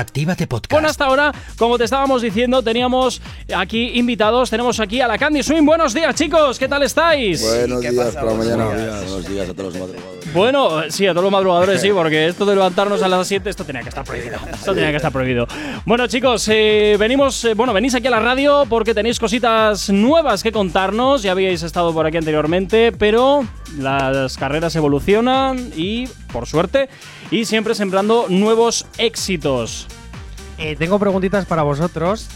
Actívate Podcast. Bueno, hasta ahora, como te estábamos diciendo, teníamos aquí invitados. Tenemos aquí a la Candy Swing. Buenos días, chicos. ¿Qué tal estáis? Buenos días, por la mañana. Buenos días a todos los madrugadores. Bueno, sí, a todos los madrugadores sí, porque esto de levantarnos a las 7, esto tenía que estar prohibido. Esto tenía que estar prohibido. Bueno, chicos, eh, venimos, eh, bueno, venís aquí a la radio porque tenéis cositas nuevas que contarnos. Ya habíais estado por aquí anteriormente, pero las carreras evolucionan y, por suerte, y siempre sembrando nuevos éxitos. Eh, tengo preguntitas para vosotros.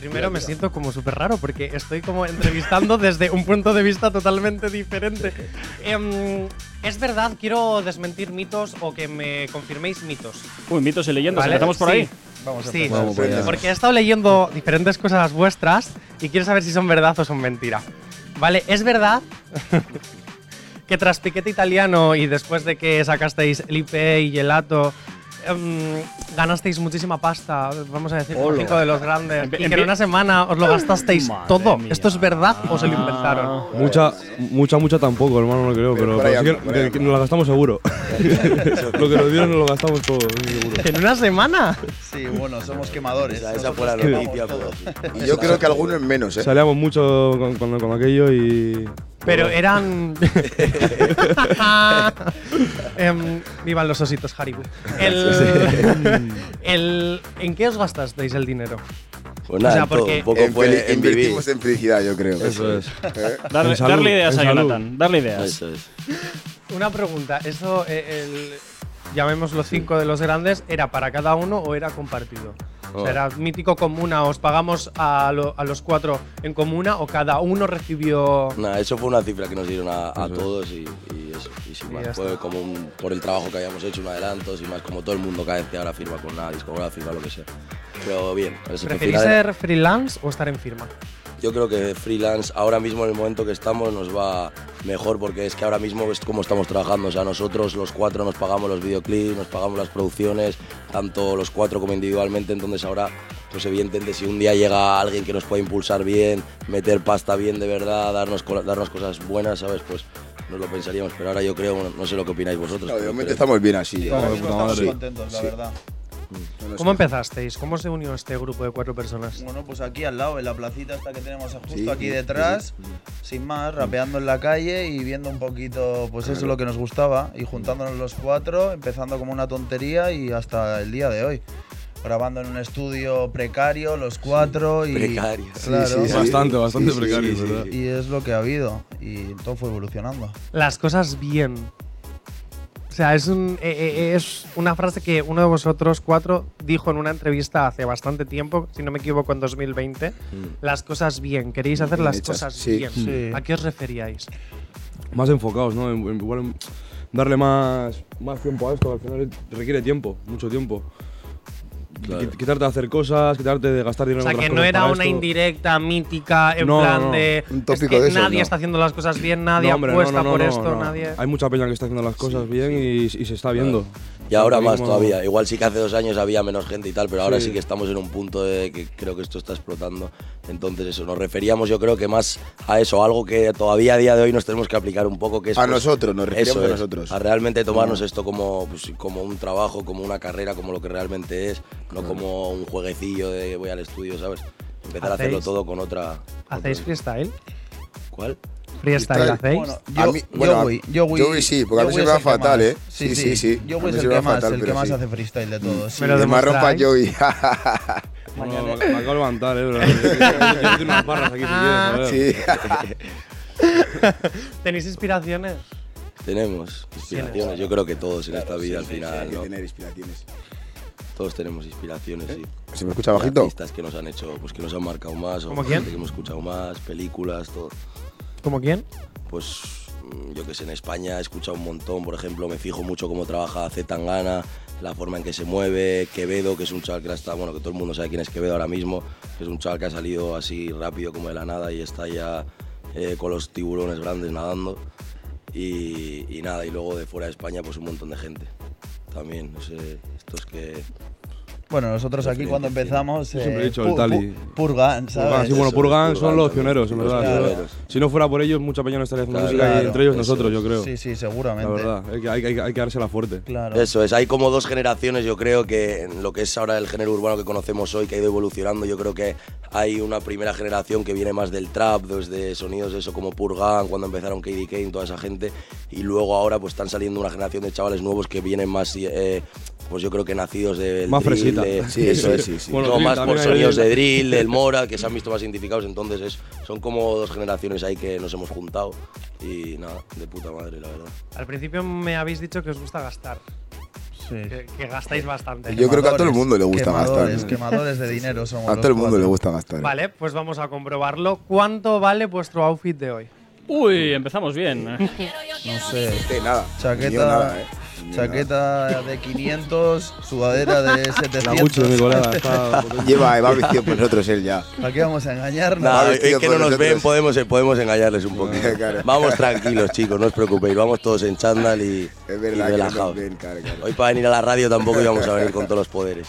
Primero me siento como súper raro porque estoy como entrevistando desde un punto de vista totalmente diferente. Em, es verdad, quiero desmentir mitos o que me confirméis mitos. Uy, mitos y leyendas, Vale, empezamos por sí. ahí. Sí, Vamos por allá. porque he estado leyendo diferentes cosas vuestras y quiero saber si son verdad o son mentira. Vale, es verdad que tras Piquete Italiano y después de que sacasteis el IP y Gelato, em, ganasteis muchísima pasta, vamos a decir, con cinco de los grandes, y que en una semana os lo gastasteis Madre todo. mía. ¿Esto es verdad o se lo inventaron? Mucha, mucha, mucha tampoco, hermano, no creo, pero, por pero ahí sí anda, que, por ahí que- que nos la gastamos seguro. lo que nos dieron nos lo gastamos todo, seguro. ¿En una semana? Sí, bueno, somos quemadores. Esa, esa fue la noticia. Y yo creo que algunos menos, ¿eh? Salíamos mucho con, con- con aquello y. Pero eran. Em, vivan los ositos Haribo. El, el- ¿En qué os gastasteis el dinero? Pues nada, O sea, en todo, porque un poco En fue feli- en vivir. invertimos en felicidad, yo creo. Eso es. ¿Eh? Darle, En salud, darle ideas en a salud. Jonathan, darle ideas. Eso es. Una pregunta. ¿Eso, eh, el, llamémoslo cinco de los grandes, era para cada uno o era compartido? O sea, era mítico comuna, os pagamos a, lo- a los cuatro en comuna o cada uno recibió. Nada, eso fue una cifra que nos dieron a, todos y, y eso. Y sin más, fue como un, por el trabajo que habíamos hecho, un adelanto, sin más, como todo el mundo cada vez que ahora firma con una discográfica, lo que sea. Pero bien, ¿Preferís ser freelance o estar en firma? Yo creo que freelance ahora mismo en el momento que estamos nos va mejor porque es que ahora mismo es como estamos trabajando. O sea, nosotros los cuatro nos pagamos los videoclips, nos pagamos las producciones, tanto los cuatro como individualmente. Entonces ahora, pues evidentemente si un día llega alguien que nos pueda impulsar bien, meter pasta bien de verdad, darnos, darnos cosas buenas, ¿sabes? Pues nos lo pensaríamos. Pero ahora yo creo, no, no sé lo que opináis vosotros. Momento creo- estamos bien así. Ahora mismo puta estamos contentos, la Sí. verdad. ¿Cómo empezasteis? ¿Cómo se unió este grupo de cuatro personas? Bueno, pues aquí al lado, en la placita esta que tenemos justo Sí, aquí sí, detrás, sin más, rapeando en la calle y viendo un poquito, pues eso es lo que nos gustaba, y juntándonos los cuatro, empezando como una tontería y hasta el día de hoy. Grabando en un estudio precario, los cuatro y. Precario. Claro. Sí, sí, sí. Bastante, bastante Sí, sí, precario, sí, sí. ¿verdad? Y es lo que ha habido. Y todo fue evolucionando. Las cosas bien. O sea, es, un, eh, eh, es una frase que uno de vosotros cuatro dijo en una entrevista hace bastante tiempo, si no me equivoco, en 2020. Las cosas bien. Queréis hacer Bien las hechas, cosas sí. bien. Sí. ¿A qué os referíais? Más enfocados, ¿no? En- en- Igual en darle más, más tiempo a esto, al final requiere tiempo, mucho tiempo. Claro. Qui- Quitarte de hacer cosas, quitarte de gastar O dinero sea, en que no era una esto. indirecta mítica en No, no, plan no. de. Un es tópico que de esos, nadie no. está haciendo las cosas bien, nadie No, hombre, no, apuesta no, no, por no, esto, no. nadie. Hay mucha peña que está haciendo las cosas bien y, y se está viendo. Y ahora más mismo- todavía. Igual sí que hace dos años había menos gente y tal, pero ahora Sí. sí que estamos en un punto de que creo que esto está explotando. Entonces eso, nos referíamos yo creo que más a eso, algo que todavía a día de hoy nos tenemos que aplicar un poco, que es... A pues, nosotros, nos referíamos eso a es, nosotros. A realmente tomarnos esto como, pues, como un trabajo, como una carrera, como lo que realmente es, no como un jueguecillo de voy al estudio, ¿sabes? Empezar a hacerlo ¿Hacéis- todo con otra... ¿Hacéis otra- freestyle? ¿Cuál? ¿Freestyle hacéis? Bueno, yo, mí- yo bueno, a- voy, yo voy. yo voy sí, porque a mí yo se me va es el que fatal, más. ¿eh? Sí, sí, sí. Yo voy es el que más, fatal, el que pero más sí. hace freestyle de todos. Me lo De marrón para demostráis. Joey. Bueno, me, acabo de levantar, eh. bro. Yo tengo unas barras aquí si quieres, a ver. sí. ¿Tenéis inspiraciones? Tenemos inspiraciones, yo creo que todos en esta vida al Hay final, que ¿no? tener inspiraciones. Todos tenemos inspiraciones, sí. ¿Se me escucha bajito? Artistas que nos han hecho, pues que nos han marcado más, o gente que hemos escuchado más, películas, todo. ¿Como quién? Pues mm, yo que sé, en España he escuchado un montón, por ejemplo, me fijo mucho cómo trabaja Z Tangana, la forma en que se mueve, Quevedo, que es un chaval que está, bueno, que todo el mundo sabe quién es Quevedo ahora mismo, que es un chaval que ha salido así rápido como de la nada y está ya eh, con los tiburones grandes nadando. Y, y nada, y luego de fuera de España, pues un montón de gente. También, no sé, estos que Bueno, nosotros aquí cuando empezamos. Yo siempre he eh, dicho el Tali. pu- Purgan, ¿sabes? Purgan, sí, bueno, Purgan son los también. pioneros, en verdad. Si no fuera por ellos, mucha peña no estaría haciendo Claro, música y entre ellos eso nosotros, es. yo creo. Sí, sí, La seguramente. verdad, hay que, hay, hay que dársela fuerte. Claro. Eso es, hay como dos generaciones, yo creo que en lo que es ahora el género urbano que conocemos hoy, que ha ido evolucionando, yo creo que hay una primera generación que viene más del trap, desde sonidos de eso como Purgan, cuando empezaron KD Kane, toda esa gente, y luego ahora pues están saliendo una generación de chavales nuevos que vienen más, eh, pues yo creo que nacidos del Más drill, fresita. de- Sí, eso es, sí, sí. Bueno, no, drill más por sonidos de drill, del Mora, que se han visto más identificados, entonces es, son como dos generaciones ahí que nos hemos juntado y nada, de puta madre, la verdad. Al principio me habéis dicho que os gusta gastar, Sí. que, que gastáis bastante. Yo creo que a todo el mundo le gusta quemadores, gastar. Quemadores de dinero somos. A todo el mundo cuatro. le gusta gastar. Vale, pues vamos a comprobarlo. ¿Cuánto vale vuestro outfit de hoy? Uy, empezamos bien. No sé. Sí, nada. Chaqueta, nada, ¿eh? Chaqueta de 500, sudadera de La 700. mucho de mi colega. está nada. potente. Lleva, va vestido por nosotros él ya. ¿Para qué vamos a engañarnos? Va es que no nos nosotros. ven, podemos, podemos engañarles un poquito. Claro. Vamos tranquilos, chicos, no os preocupéis, vamos todos en chándal y, Es y verdad que no nos relajados. ven, claro, claro. Hoy para venir a la radio tampoco íbamos a venir con todos los poderes.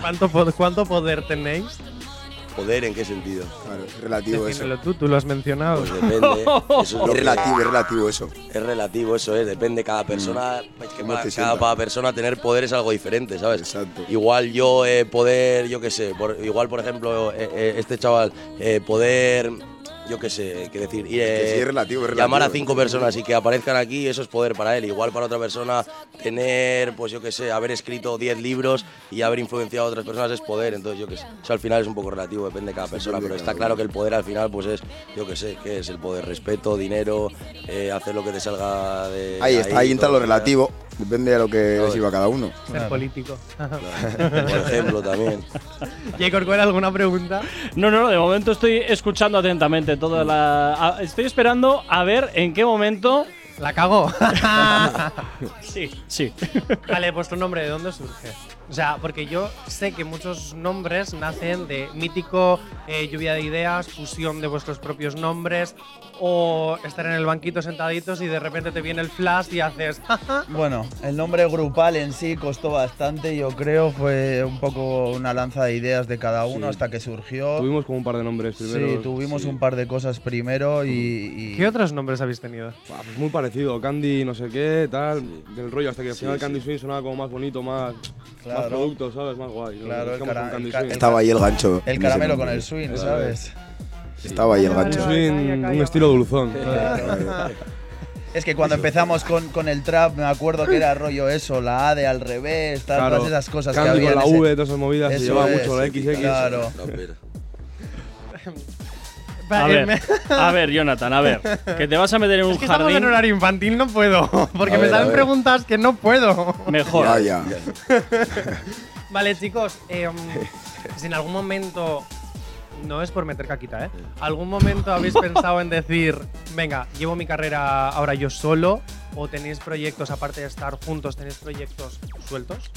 ¿Cuánto, cuánto poder tenéis? ¿Poder en qué sentido? Claro, es relativo eso. Decídmelo tú, tú lo has mencionado. Pues depende. Eso es, lo Es que- relativo, es relativo eso. es relativo, eso es, depende cada persona. Es que ¿Cómo para, cada, para persona tener poder es algo diferente, ¿sabes? Exacto. Igual yo eh, poder, yo qué sé, por- igual por ejemplo, eh, eh, este chaval, eh, poder, yo qué sé, qué decir, ir, que sí, eh, es relativo, es llamar a cinco personas y que aparezcan aquí, eso es poder para él. Igual para otra persona tener, pues yo qué sé, haber escrito 10 libros y haber influenciado a otras personas es poder. Entonces yo qué sé, eso al final es un poco relativo, depende de cada persona, pero está claro que el poder al final pues es, yo qué sé, ¿qué es el poder? Respeto, dinero, eh, hacer lo que te salga de... Ahí está, ahí entra lo relativo. Depende de lo que Todo. sirva a cada uno. Ser político. Por ejemplo, también. Jacob, ¿cuál alguna pregunta? No, no, no, de momento estoy escuchando atentamente toda la. a- Estoy esperando a ver en qué momento. La cago. Sí, sí. vale, vuestro nombre, ¿de dónde surge? O sea, porque yo sé que muchos nombres nacen de mítico eh, lluvia de ideas, fusión de vuestros propios nombres, o estar en el banquito sentaditos y de repente te viene el flash y haces. Bueno, el nombre grupal en sí costó bastante, yo creo, fue un poco una lanza de ideas de cada uno Sí. hasta que surgió. Tuvimos como un par de nombres primero. sí, tuvimos un par de cosas primero y, y- ¿Qué otros nombres habéis tenido? Pues muy parecido, Candy, no sé qué, tal, del rollo, hasta que al Sí, final sí. Candy Swing sonaba como más bonito, más, Claro. más producto, ¿sabes? Más guay. Claro, el cara- el ca- Estaba ahí el gancho. el caramelo con el swing, ¿sabes? Estaba ahí el gancho. Swing, un estilo dulzón. Es que cuando empezamos con, con el trap, me acuerdo que era rollo eso, la A de al revés, tal, Claro, todas esas cosas que había. con la en ese- V, todas esas movidas, se llevaba es, mucho la sí, XX. claro. A ver, me- a ver, Jonathan, a ver. Que te vas a meter en un Es que estamos en jardín horario infantil, no puedo. Porque A me ver, salen preguntas que no puedo. mejor. Vaya. Vale, chicos, eh, um, si en algún momento. No es por meter caquita, ¿eh? ¿Algún momento habéis pensado en decir, venga, llevo mi carrera ahora yo solo? ¿O tenéis proyectos, aparte de estar juntos, tenéis proyectos sueltos?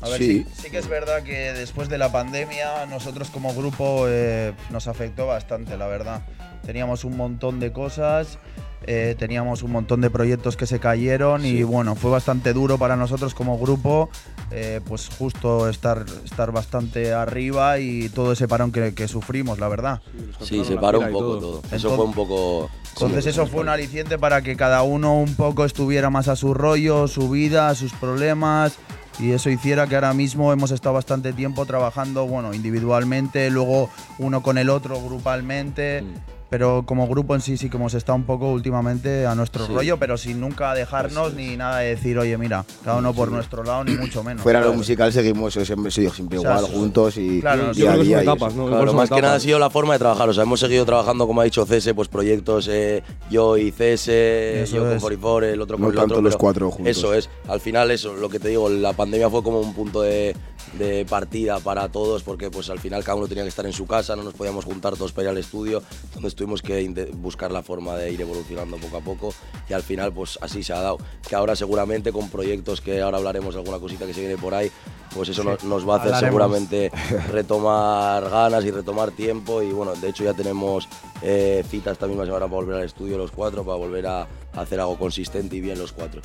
A ver, Sí. sí. sí que es verdad que después de la pandemia nosotros como grupo eh, nos afectó bastante, la verdad. Teníamos un montón de cosas, eh, teníamos un montón de proyectos que se cayeron y bueno, fue bastante duro para nosotros como grupo, eh, pues justo estar, estar bastante arriba y todo ese parón que, que sufrimos, la verdad. Sí, se paró un poco todo. Eso Entonces- fue un poco. Entonces eso fue un aliciente para que cada uno un poco estuviera más a su rollo, su vida, sus problemas y eso hiciera que ahora mismo hemos estado bastante tiempo trabajando, bueno, individualmente, luego uno con el otro grupalmente, pero como grupo en sí sí que hemos estado un poco últimamente a nuestro Sí. rollo, pero sin nunca dejarnos ni nada de decir, oye, mira, cada uno por nuestro lado ni mucho menos. Fuera lo ¿sabes? musical seguimos eh, siempre, siempre O sea, igual, sí. juntos y Claro, día día. etapas. ¿no? Claro, más que nada ha sido la forma de trabajar. O sea, hemos seguido trabajando, como ha dicho Cese, pues proyectos, eh, yo y Cese, Eso yo con es. 44, el otro No con el tanto otro. los cuatro juntos. Eso es. Al final, eso, lo que te digo, la pandemia fue como un punto de, de partida para todos, porque pues al final cada uno tenía que estar en su casa, no nos podíamos juntar todos para ir al estudio, entonces tuvimos que buscar la forma de ir evolucionando poco a poco y al final pues así se ha dado. Que ahora seguramente con proyectos que ahora hablaremos de alguna cosita que se viene por ahí, pues eso nos, nos va a hacer Hablaremos. seguramente retomar ganas y retomar tiempo. Y bueno, de hecho ya tenemos eh, citas esta misma semana para volver al estudio los cuatro, para volver a hacer algo consistente y bien los cuatro.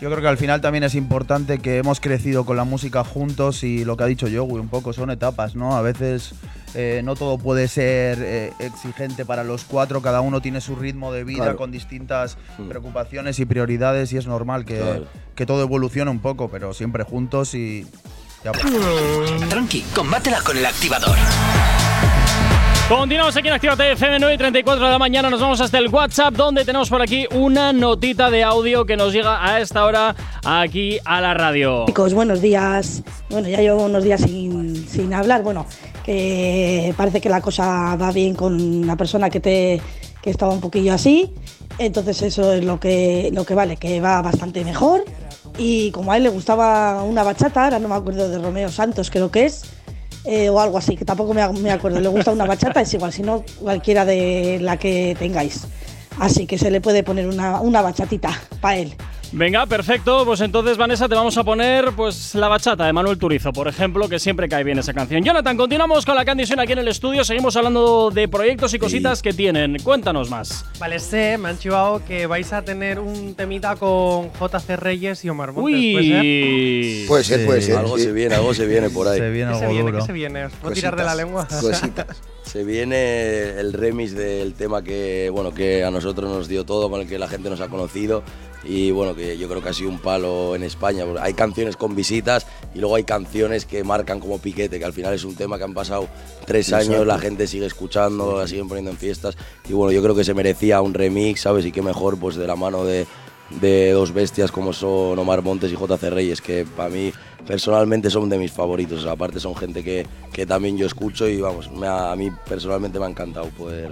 Yo creo que al final también es importante que hemos crecido con la música juntos y lo que ha dicho Joey, un poco son etapas, ¿no? A veces eh, no todo puede ser eh, exigente para los cuatro, cada uno tiene su ritmo de vida Claro. con distintas Mm. preocupaciones y prioridades y es normal que, Claro. que todo evolucione un poco, pero siempre juntos y ya. Tranqui, combátela con el activador. Continuamos aquí en Actívate FM 9 y 34 de la mañana. Nos vamos hasta el WhatsApp, donde tenemos por aquí una notita de audio que nos llega a esta hora aquí a la radio. Chicos, buenos días. Bueno, ya llevo unos días sin, sin hablar. Bueno, que parece que la cosa va bien con la persona que te que estaba un poquillo así. Entonces eso es lo que, lo que vale, que va bastante mejor. Y como a él le gustaba una bachata, ahora no me acuerdo de Romeo Santos, creo que es, eh, o algo así, que tampoco me, acuerdo. Le gusta una bachata, es igual, si no, cualquiera de la que tengáis. Así que se le puede poner una, una bachatita para él. Venga, perfecto. Pues entonces, Vanessa, te vamos a poner pues la bachata de Manuel Turizo, por ejemplo, que siempre cae bien esa canción. Jonathan, continuamos con la condición aquí en el estudio. Seguimos hablando de proyectos y cositas que tienen. Cuéntanos más. Vale, sé, me han chivado que vais a tener un temita con JC Reyes y Omar Montes. ¿puede ser? Uy. Puede ser, Sí. puede ser. algo sí. se viene, algo se viene por ahí. Se viene ¿Qué se algo viene? duro. ¿Qué se viene? ¿Os puedo tirar de la lengua? Cositas. Se viene el remix del tema que, bueno, que a nosotros nos dio todo, con el que la gente nos ha conocido y bueno, que yo creo que ha sido un palo en España. Hay canciones con visitas y luego hay canciones que marcan como piquete, que al final es un tema que han pasado tres años, la gente sigue escuchando, la siguen poniendo en fiestas y bueno, yo creo que se merecía un remix, ¿sabes? Y qué mejor pues de la mano de, de dos bestias como son Omar Montes y JC Reyes, que para mí personalmente son de mis favoritos. O sea, aparte son gente que, que también yo escucho y vamos, me ha- a mí personalmente me ha encantado poder,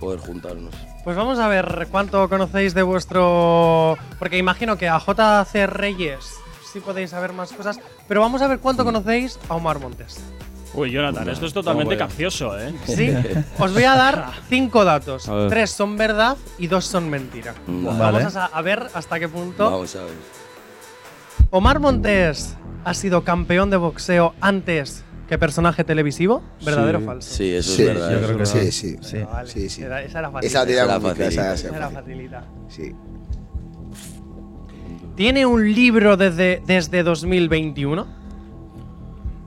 poder juntarnos. Pues vamos a ver cuánto conocéis de vuestro. Porque imagino que a JC Reyes sí podéis saber más cosas, pero vamos a ver cuánto conocéis a Omar Montes. Uy, Jonathan, esto es totalmente capcioso, ¿eh? Sí, os voy a dar cinco datos. A ver. Tres son verdad y dos son mentira. Vale. Vamos a, ver hasta qué punto. Vamos a ver. Omar Montes ha sido campeón de boxeo antes que personaje televisivo. ¿Verdadero o falso? Sí, eso Sí, es verdad. yo creo que sí, sí. Sí. Vale, Sí, sí. Era- esa era fácil. Esa Era facilita. esa Esa era fácil. facilita. Sí. ¿Tiene un libro desde, desde 2021?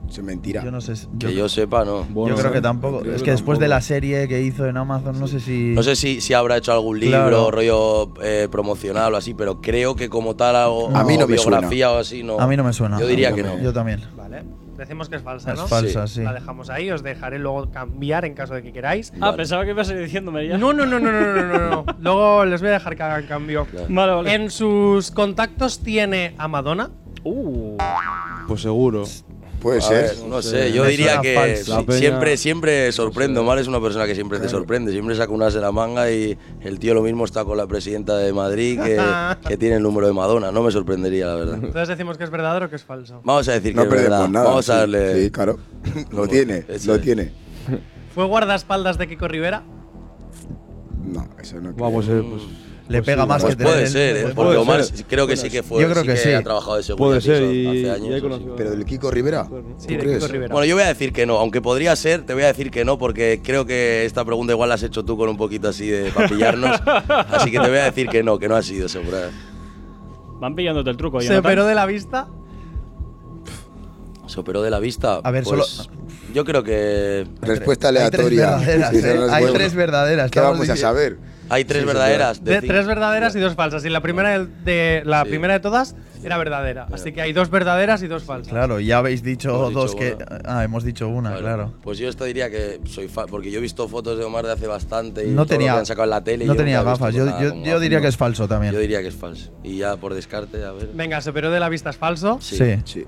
Eso es mentira. Yo no sé. Que yo sepa, no. yo creo que tampoco. creo Es que que después de tampoco. la serie que hizo en Amazon, no sé si. No sé si, si habrá hecho algún libro, Claro. rollo eh, promocional o así, pero creo que como tal algo A mí no me suena. biografía o así, no. A mí no me suena. Yo diría que no Yo también. Vale. Decimos que es falsa, Es ¿no? falsa, sí. La dejamos ahí, os dejaré luego cambiar en caso de que queráis. Ah, Vale. pensaba que ibas a ir diciéndome ya. No, no, no, no, no, no, no, no. Luego les voy a dejar que hagan cambio. Claro. Vale, vale. En sus contactos tiene a Madonna. Uh. Pues seguro. Puede A ser. ver, no sé, yo diría que siempre, siempre sorprende. Omar es una persona que siempre te sorprende, siempre saca unas de la manga y el tío lo mismo está con la presidenta de Madrid que, que tiene el número de Madonna. No me sorprendería, la verdad. Entonces decimos que es verdadero o que es falso. Vamos a decir que No es verdad. perdemos nada. Vamos a sí. darle. Sí, claro. Lo tiene, lo es. tiene. ¿Fue guardaespaldas de Kiko Rivera? No, eso no. Vamos, creo. eh, pues. Le pues pega sí, más Pues que puede tener- ser, ¿eh? puede porque Omar ser. creo que sí que fue. Yo creo sí que sí. ha trabajado de seguridad Puede ser y, hace y años. conocido. Pero del Kiko Rivera. Sí, ¿tú de crees? Kiko Rivera. Bueno, yo voy a decir que no, aunque podría ser, te voy a decir que no, porque creo que esta pregunta igual la has hecho tú con un poquito así de para pillarnos. así que te voy a decir que no, que no ha sido seguro. Van pillándote el truco, ¿Se Jonathan. operó de la vista? ¿Se operó de la vista? A ver, Pues, solo- Yo creo que Respuesta Hay tres aleatoria. verdaderas. ¿eh? no Hay tres verdaderas. ¿Qué vamos a saber? Hay tres Sí, verdaderas. De, tres verdaderas y dos falsas. Y la primera de, de- la Sí. primera de todas era verdadera. Así que hay dos verdaderas y dos falsas. Claro, ya habéis dicho Hemos dicho dos que. una. Ah, hemos dicho una, claro. Pues yo esto diría que soy fan, porque yo he visto fotos de Omar de hace bastante y No todo lo tenía, que han sacado en la tele. y no yo tenía gafas. Yo, yo- diría que es falso también. Yo diría que es falso. Y ya por descarte, a ver. Venga, se operó de la vista, es falso. Sí. sí. Sí.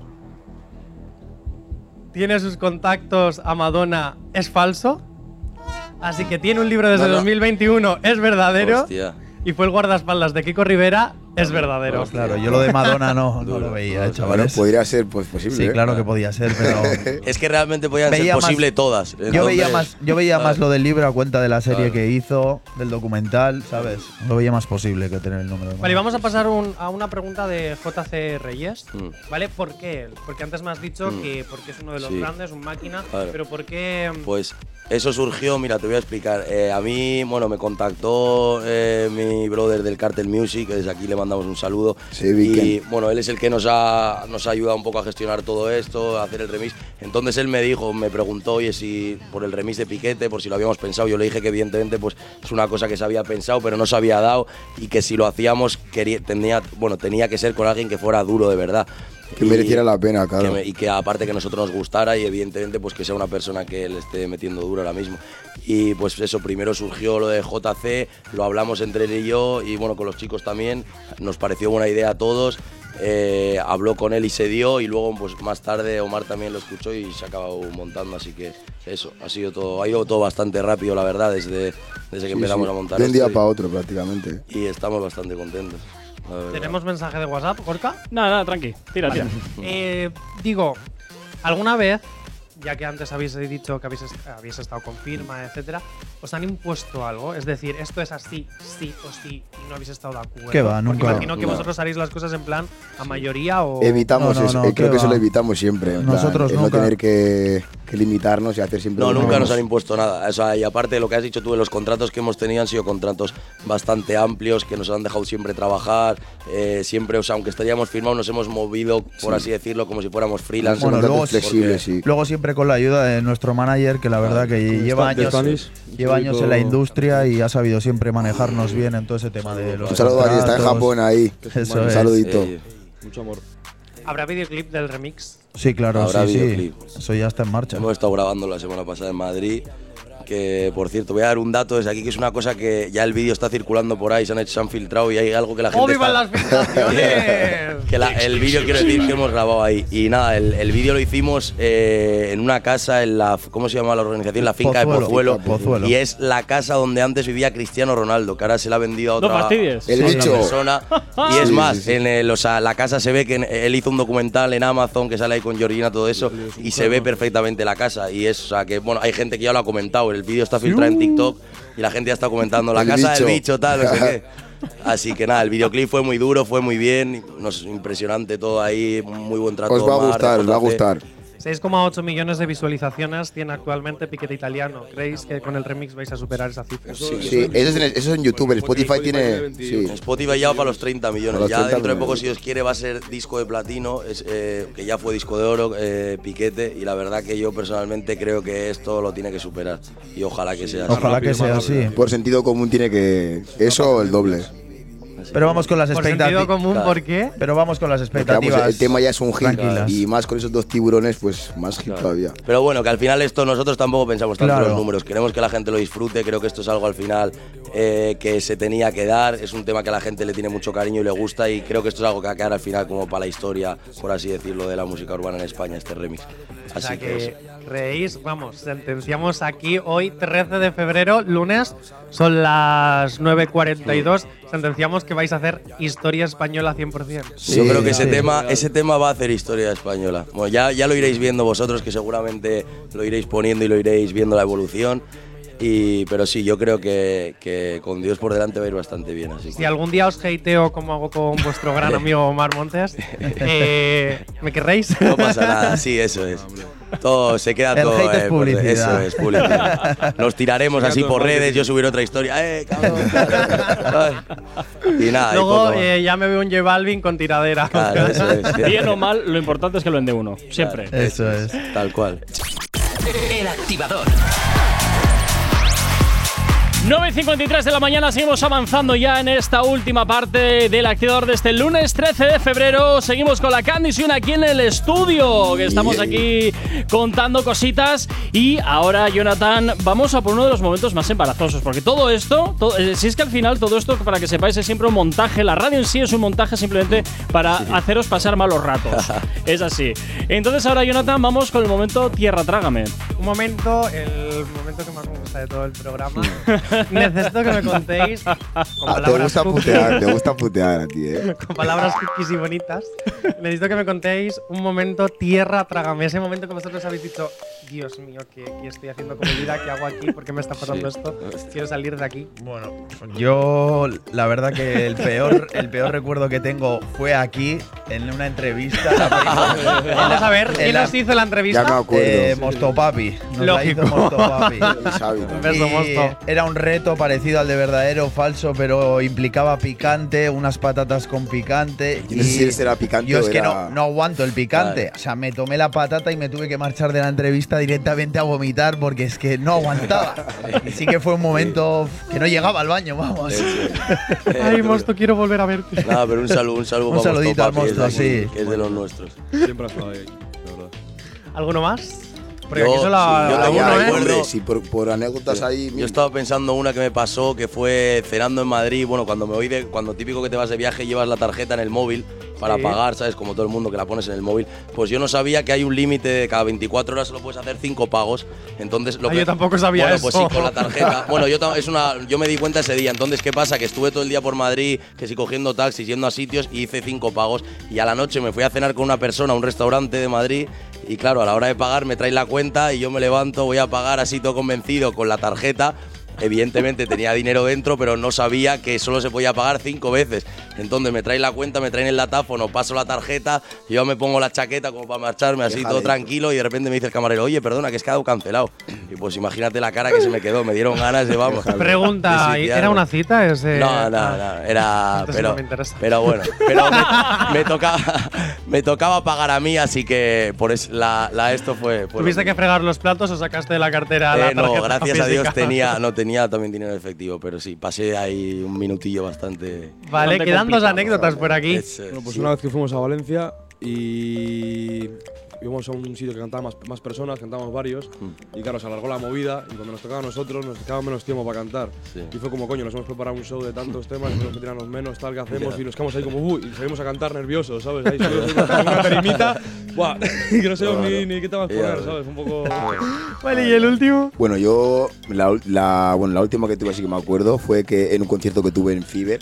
Tiene sus contactos a Madonna, es falso. Así que tiene un libro desde No, no. 2021, es verdadero. Hostia. Y fue el guardaespaldas de Kiko Rivera, Es verdadero. Claro, yo lo de Madonna no, no lo veía, eh, Bueno, chavales. podría ser pues, posible. Sí, ¿eh? claro que podía ser, pero Es que realmente podían Veía ser más- posible todas. yo veía más, yo veía más lo del libro a cuenta de la serie Claro. que hizo, del documental, ¿sabes? Lo veía más posible que tener el número. de Vale, y vamos a pasar un- a una pregunta de JC Reyes. Mm. ¿Vale? ¿Por qué él? Porque antes me has dicho Mm. que porque es uno de los Sí. grandes, un máquina, Claro. pero ¿por qué? Pues eso surgió, mira, te voy a explicar. Eh, a mí, bueno, me contactó eh, mi brother del Cartel Music, que desde aquí le mandamos un saludo. Sí, y bueno, él es el que nos ha, nos ha ayudado un poco a gestionar todo esto, a hacer el remix. Entonces él me dijo, me preguntó, oye, si por el remix de Piquete, por si lo habíamos pensado. Yo le dije que evidentemente pues es una cosa que se había pensado, pero no se había dado y que si lo hacíamos quería, tenía, bueno, tenía que ser con alguien que fuera duro de verdad. Que Y- mereciera la pena, claro. que me- y que aparte que a nosotros nos gustara y evidentemente pues que sea una persona que le esté metiendo duro ahora mismo. Y pues eso, primero surgió lo de JC, lo hablamos entre él y yo y bueno, con los chicos también, nos pareció buena idea a todos. eh, habló con él y se dio y luego pues más tarde Omar también lo escuchó y se acabó montando así que eso ha sido todo ha ido todo bastante rápido la verdad desde, desde que Sí, empezamos sí. a montar De un día para otro, prácticamente. y estamos bastante contentos. ¿Tenemos mensaje de WhatsApp, Gorka? Nada, nada, tranqui. Tira, tira. Eh, digo, ¿alguna vez, ya que antes habéis dicho que habéis, est- habéis estado con firma, etcétera, os han impuesto algo? Es decir, esto es así, sí o sí, y no habéis estado de acuerdo. ¿Qué va? Porque Nunca. imagino que No. vosotros haréis las cosas en plan a mayoría o. Evitamos No, no, eso, no, eh, creo ¿qué que eso va? lo evitamos siempre. en plan, Nosotros no nunca. tener que, que limitarnos y hacer siempre No, nunca nos han impuesto nada. O sea, y aparte de lo que has dicho tú, de los contratos que hemos tenido han sido contratos bastante amplios, que nos han dejado siempre trabajar. eh, siempre, o sea, aunque estaríamos firmados, nos hemos movido, por así decirlo, como si fuéramos freelance. Bueno, luego porque- sí. Luego siempre con la ayuda de nuestro manager, que la verdad que Con lleva años, Stanis, lleva años en la industria y ha sabido siempre manejarnos bien en todo ese tema de los Un saludo a está en. Japón ahí. Eso Un saludito. Eh, Mucho amor. ¿Habrá videoclip del remix? Sí, claro, Habrá sí, sí. Eso ya está en marcha. hemos estado grabando la semana pasada en Madrid. Que por cierto, voy a dar un dato desde aquí que es una cosa que ya el vídeo está circulando por ahí, se han, hecho, se han filtrado y hay algo que la gente. ¡Oh, vivan está- las que la- el vídeo quiero decir que hemos grabado ahí. Y nada, el, el vídeo lo hicimos eh, en una casa, en la. ¿Cómo se llama la organización? La finca Pozuelo. de Pozuelo. Finca Pozuelo. Y es la casa donde antes vivía Cristiano Ronaldo, que ahora se la ha vendido a No otra, fastidies. El bicho. persona. Y es Sí, más, sí, sí. en el- o sea, la casa se ve que en- él hizo un documental en Amazon que sale ahí con Georgina, todo eso, y se ve perfectamente la casa. Y es, o sea, que bueno, hay gente que ya lo ha comentado. El vídeo está filtrado en TikTok y la gente ya está comentando la El casa bicho. del bicho, tal, no sé qué. Así que nada, el videoclip fue muy duro, fue muy bien, nos, impresionante todo ahí, muy buen trato. Os va a gustar, os va a gustar. 6,8 millones de visualizaciones tiene actualmente Piquete Italiano. ¿Creéis que con el remix vais a superar esa cifra? Sí, eso es, en, eso es en YouTube. El Spotify Spotify tiene. tiene Sí. En Spotify ya va para los 30 millones. Los ya 30 dentro de poco, si Dios quiere, va a ser disco de platino, es, eh, que ya fue disco de oro, eh, piquete. Y la verdad que yo personalmente creo que esto lo tiene que superar. Y ojalá que sea así. Ojalá que sea así. Por sentido común tiene que. Eso o el doble. Pero vamos con las Por sentido expectativas. común, Claro. ¿por qué? Pero vamos con las expectativas. el tema ya es un hit. tranquilas. Y más con esos dos tiburones, pues más hit todavía. Pero bueno, que al final esto nosotros tampoco pensamos tanto en los números. Queremos que la gente lo disfrute. Creo que esto es algo al final eh, que se tenía que dar. Es un tema que a la gente le tiene mucho cariño y le gusta. Y creo que esto es algo que va a quedar al final como para la historia, por así decirlo, de la música urbana en España, este remix. O Así sea que, eso. que reís, vamos, sentenciamos aquí hoy, 13 de febrero, lunes, son las 9.42, sentenciamos que vais a hacer historia española 100%. Sí, Yo creo que ese sí. tema, ese tema va a hacer historia española. Bueno, ya, ya lo iréis viendo vosotros, que seguramente lo iréis poniendo y lo iréis viendo la evolución. Y, pero sí, yo creo que, que con Dios por delante va a ir bastante bien. Así Si que, algún día os hateo como hago con vuestro gran amigo Omar Montes, eh, ¿me querréis? no pasa nada, sí, eso es. Todo se queda El todo. es eh, publicidad. Eso es publicidad. Nos tiraremos así por redes, yo subiré otra historia. ¡Eh, cabrón! Y nada, Luego eh, ya me veo un J Balvin con tiradera. Claro, eso es. Bien o mal, lo importante es que lo vende uno. Siempre. Eso es. Tal cual. El activador. 9.53 de la mañana, seguimos avanzando ya en esta última parte del activador de este lunes 13 de febrero. Seguimos con la Candy Sun aquí en el estudio, que estamos aquí contando cositas. Y ahora, Jonathan, vamos a por uno de los momentos más embarazosos, porque todo esto, todo- eh, si es que al final todo esto, para que sepáis, es siempre un montaje. La radio en sí es un montaje simplemente para haceros pasar malos ratos. es así. Entonces ahora, Jonathan, vamos con el momento Tierra Trágame. Un momento, el momento que más me de todo el programa. Necesito que me contéis con Ah, te gusta cookies, putear, te gusta putear a ti, ¿eh? con palabras cookies y bonitas. Necesito que me contéis un momento tierra, trágame. Ese momento que vosotros habéis dicho, Dios mío, ¿qué, qué estoy haciendo con mi vida? ¿Qué hago aquí? ¿Por qué me está pasando Sí. esto? Quiero salir de aquí. Bueno, yo la verdad que el peor, el peor recuerdo que tengo fue aquí, en una entrevista. la Vamos la- a ver, ¿quién la- nos hizo la Ya entrevista? me acuerdo. Eh, Mostopapi. Nos la hizo Lógico. Mostopapi. Y Xavi Un también. beso, Y Mosto. Era un reto parecido al de verdadero falso, pero implicaba picante, unas patatas con picante. Yo no sé si era picante Yo o es que era- no, no aguanto el picante. Vale. O sea, me tomé la patata y me tuve que marchar de la entrevista directamente a vomitar porque es que no aguantaba. y sí que fue un momento que no llegaba al baño, vamos. Ay, Mosto, quiero volver a verte. Nada, pero un saludo, un saludo Un para saludito al Mosto, sí. Que es de los nuestros. Siempre ha estado ahí, la verdad. ¿Alguno más? Porque Yo- aquí sí, tengo uno, ¿eh? recuerdo- Hombre, si por, por anécdotas ahí. Yo estaba pensando una que me pasó que fue cenando en Madrid. Bueno, cuando me voy de. Cuando típico que te vas de viaje llevas la tarjeta en el móvil para Sí. pagar, ¿sabes? Como todo el mundo que la pones en el móvil. Pues yo no sabía que hay un límite de cada 24 horas solo puedes hacer 5 pagos. Entonces lo Ah, que. yo tampoco sabía bueno, eso. pues sí, con la tarjeta. bueno, yo, es una, yo me di cuenta ese día. Entonces, ¿qué pasa? Que estuve todo el día por Madrid, que sí cogiendo taxis, yendo a sitios y hice 5 pagos. Y a la noche me fui a cenar con una persona a un restaurante de Madrid. Y claro, a la hora de pagar me trae la cuenta y yo me levanto, voy a pagar así todo convencido con la tarjeta. Evidentemente tenía dinero dentro, pero no sabía que solo se podía pagar cinco veces. Entonces me traen la cuenta, me traen el latáfono, paso la tarjeta, yo me pongo la chaqueta como para marcharme así Déjale. todo tranquilo y de repente me dice el camarero, oye, perdona, que es quedado cancelado. Y pues imagínate la cara que se me quedó, me dieron ganas de vamos. Pregunta, de ¿y ¿era una cita? Ese, No, no, ah, no, era. Pero, no me interesa. pero bueno, pero me, me tocaba, me tocaba pagar a mí, así que por eso la, la esto fue. ¿Tuviste que fregar los platos o sacaste de la cartera la Eh, no, tarjeta gracias a Dios tenía, no tenía también dinero efectivo, pero sí, pasé ahí un minutillo bastante. Vale, Bastante quedan dos anécdotas por aquí. Es, Bueno, pues sí. una vez que fuimos a Valencia y íbamos a un sitio que cantaban más, más personas, cantábamos varios, Mm. y claro, se alargó la movida, y cuando nos tocaba a nosotros nos quedaba menos tiempo para cantar. Sí. Y fue como, coño, nos hemos preparado un show de tantos temas, tenemos que tirarnos menos, tal, que hacemos, Ya. y nos quedamos ahí como, uy, y salimos a cantar nerviosos, ¿sabes? Ahí con una ¡buah! y que no sabemos ni, ni qué temas Ya, poner. ¿sabes? Un poco... Vale, ¿y el último? Bueno, yo. La, la- bueno, la última que tuve así que me acuerdo fue que en un concierto que tuve en Fiverr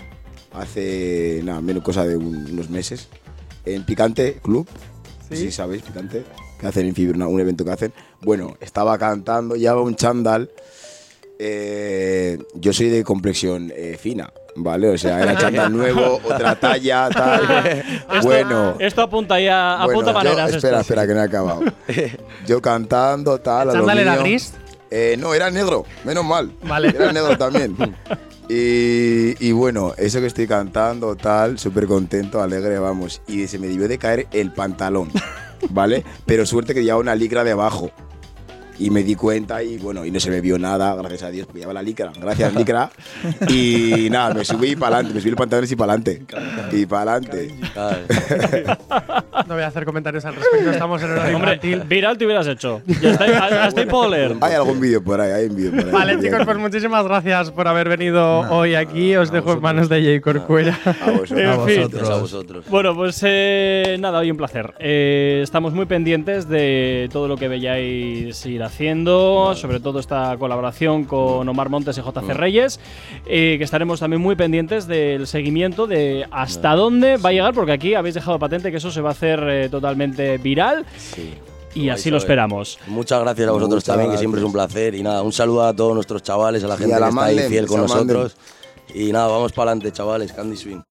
hace. Nada, menos cosa de un- unos meses. En Picante Club. Sí. Sí, sabéis, Picante. Que hacen en una- un evento que hacen. Bueno, estaba cantando, llevaba un chándal. eh, yo soy de complexión eh, fina, ¿vale? O sea, era chándal nuevo, otra talla, tal. bueno. Esto apunta ya, Bueno, apunta yo- maneras. espera, esto. espera, que no he acabado. Yo cantando, tal. a lo ¿Chándal era mío. gris? Eh, no, era negro, menos mal. Vale. Era negro también. Y, y bueno, eso que estoy cantando, tal, súper contento, alegre, vamos. Y se me debió de caer el pantalón, ¿vale? Pero suerte que llevaba una licra debajo. Y me di cuenta y bueno, y no se me vio nada, gracias a Dios, porque llevaba la licra. Gracias, licra. Y nada, me subí para adelante, me subí el pantalón y para adelante. Y para adelante. No voy a hacer comentarios al respecto, estamos en horario Hombre, infantil. viral te hubieras hecho. Ya está, hasta ahí puedo leer. Hay algún vídeo por ahí, hay un vídeo por ahí. Vale, chicos, pues muchísimas gracias por haber venido hoy aquí. Os dejo en manos de Jay Corcuera. A vosotros. A fin. vosotros. a vosotros. Bueno, pues eh, nada, hoy un placer. Eh, estamos muy pendientes de todo lo que veáis ir haciendo, sobre todo esta colaboración con Omar Montes y JC Reyes, eh, que estaremos también muy pendientes del seguimiento de hasta dónde va a llegar, porque aquí habéis dejado patente que eso se va a hacer eh, totalmente viral Sí. y así lo esperamos. Muchas gracias a vosotros Muchas también, que siempre es un placer. Y nada, un saludo a todos nuestros chavales, a la Y gente a la que está ahí fiel con nosotros. Y nada, vamos para adelante, chavales, Candy Swing.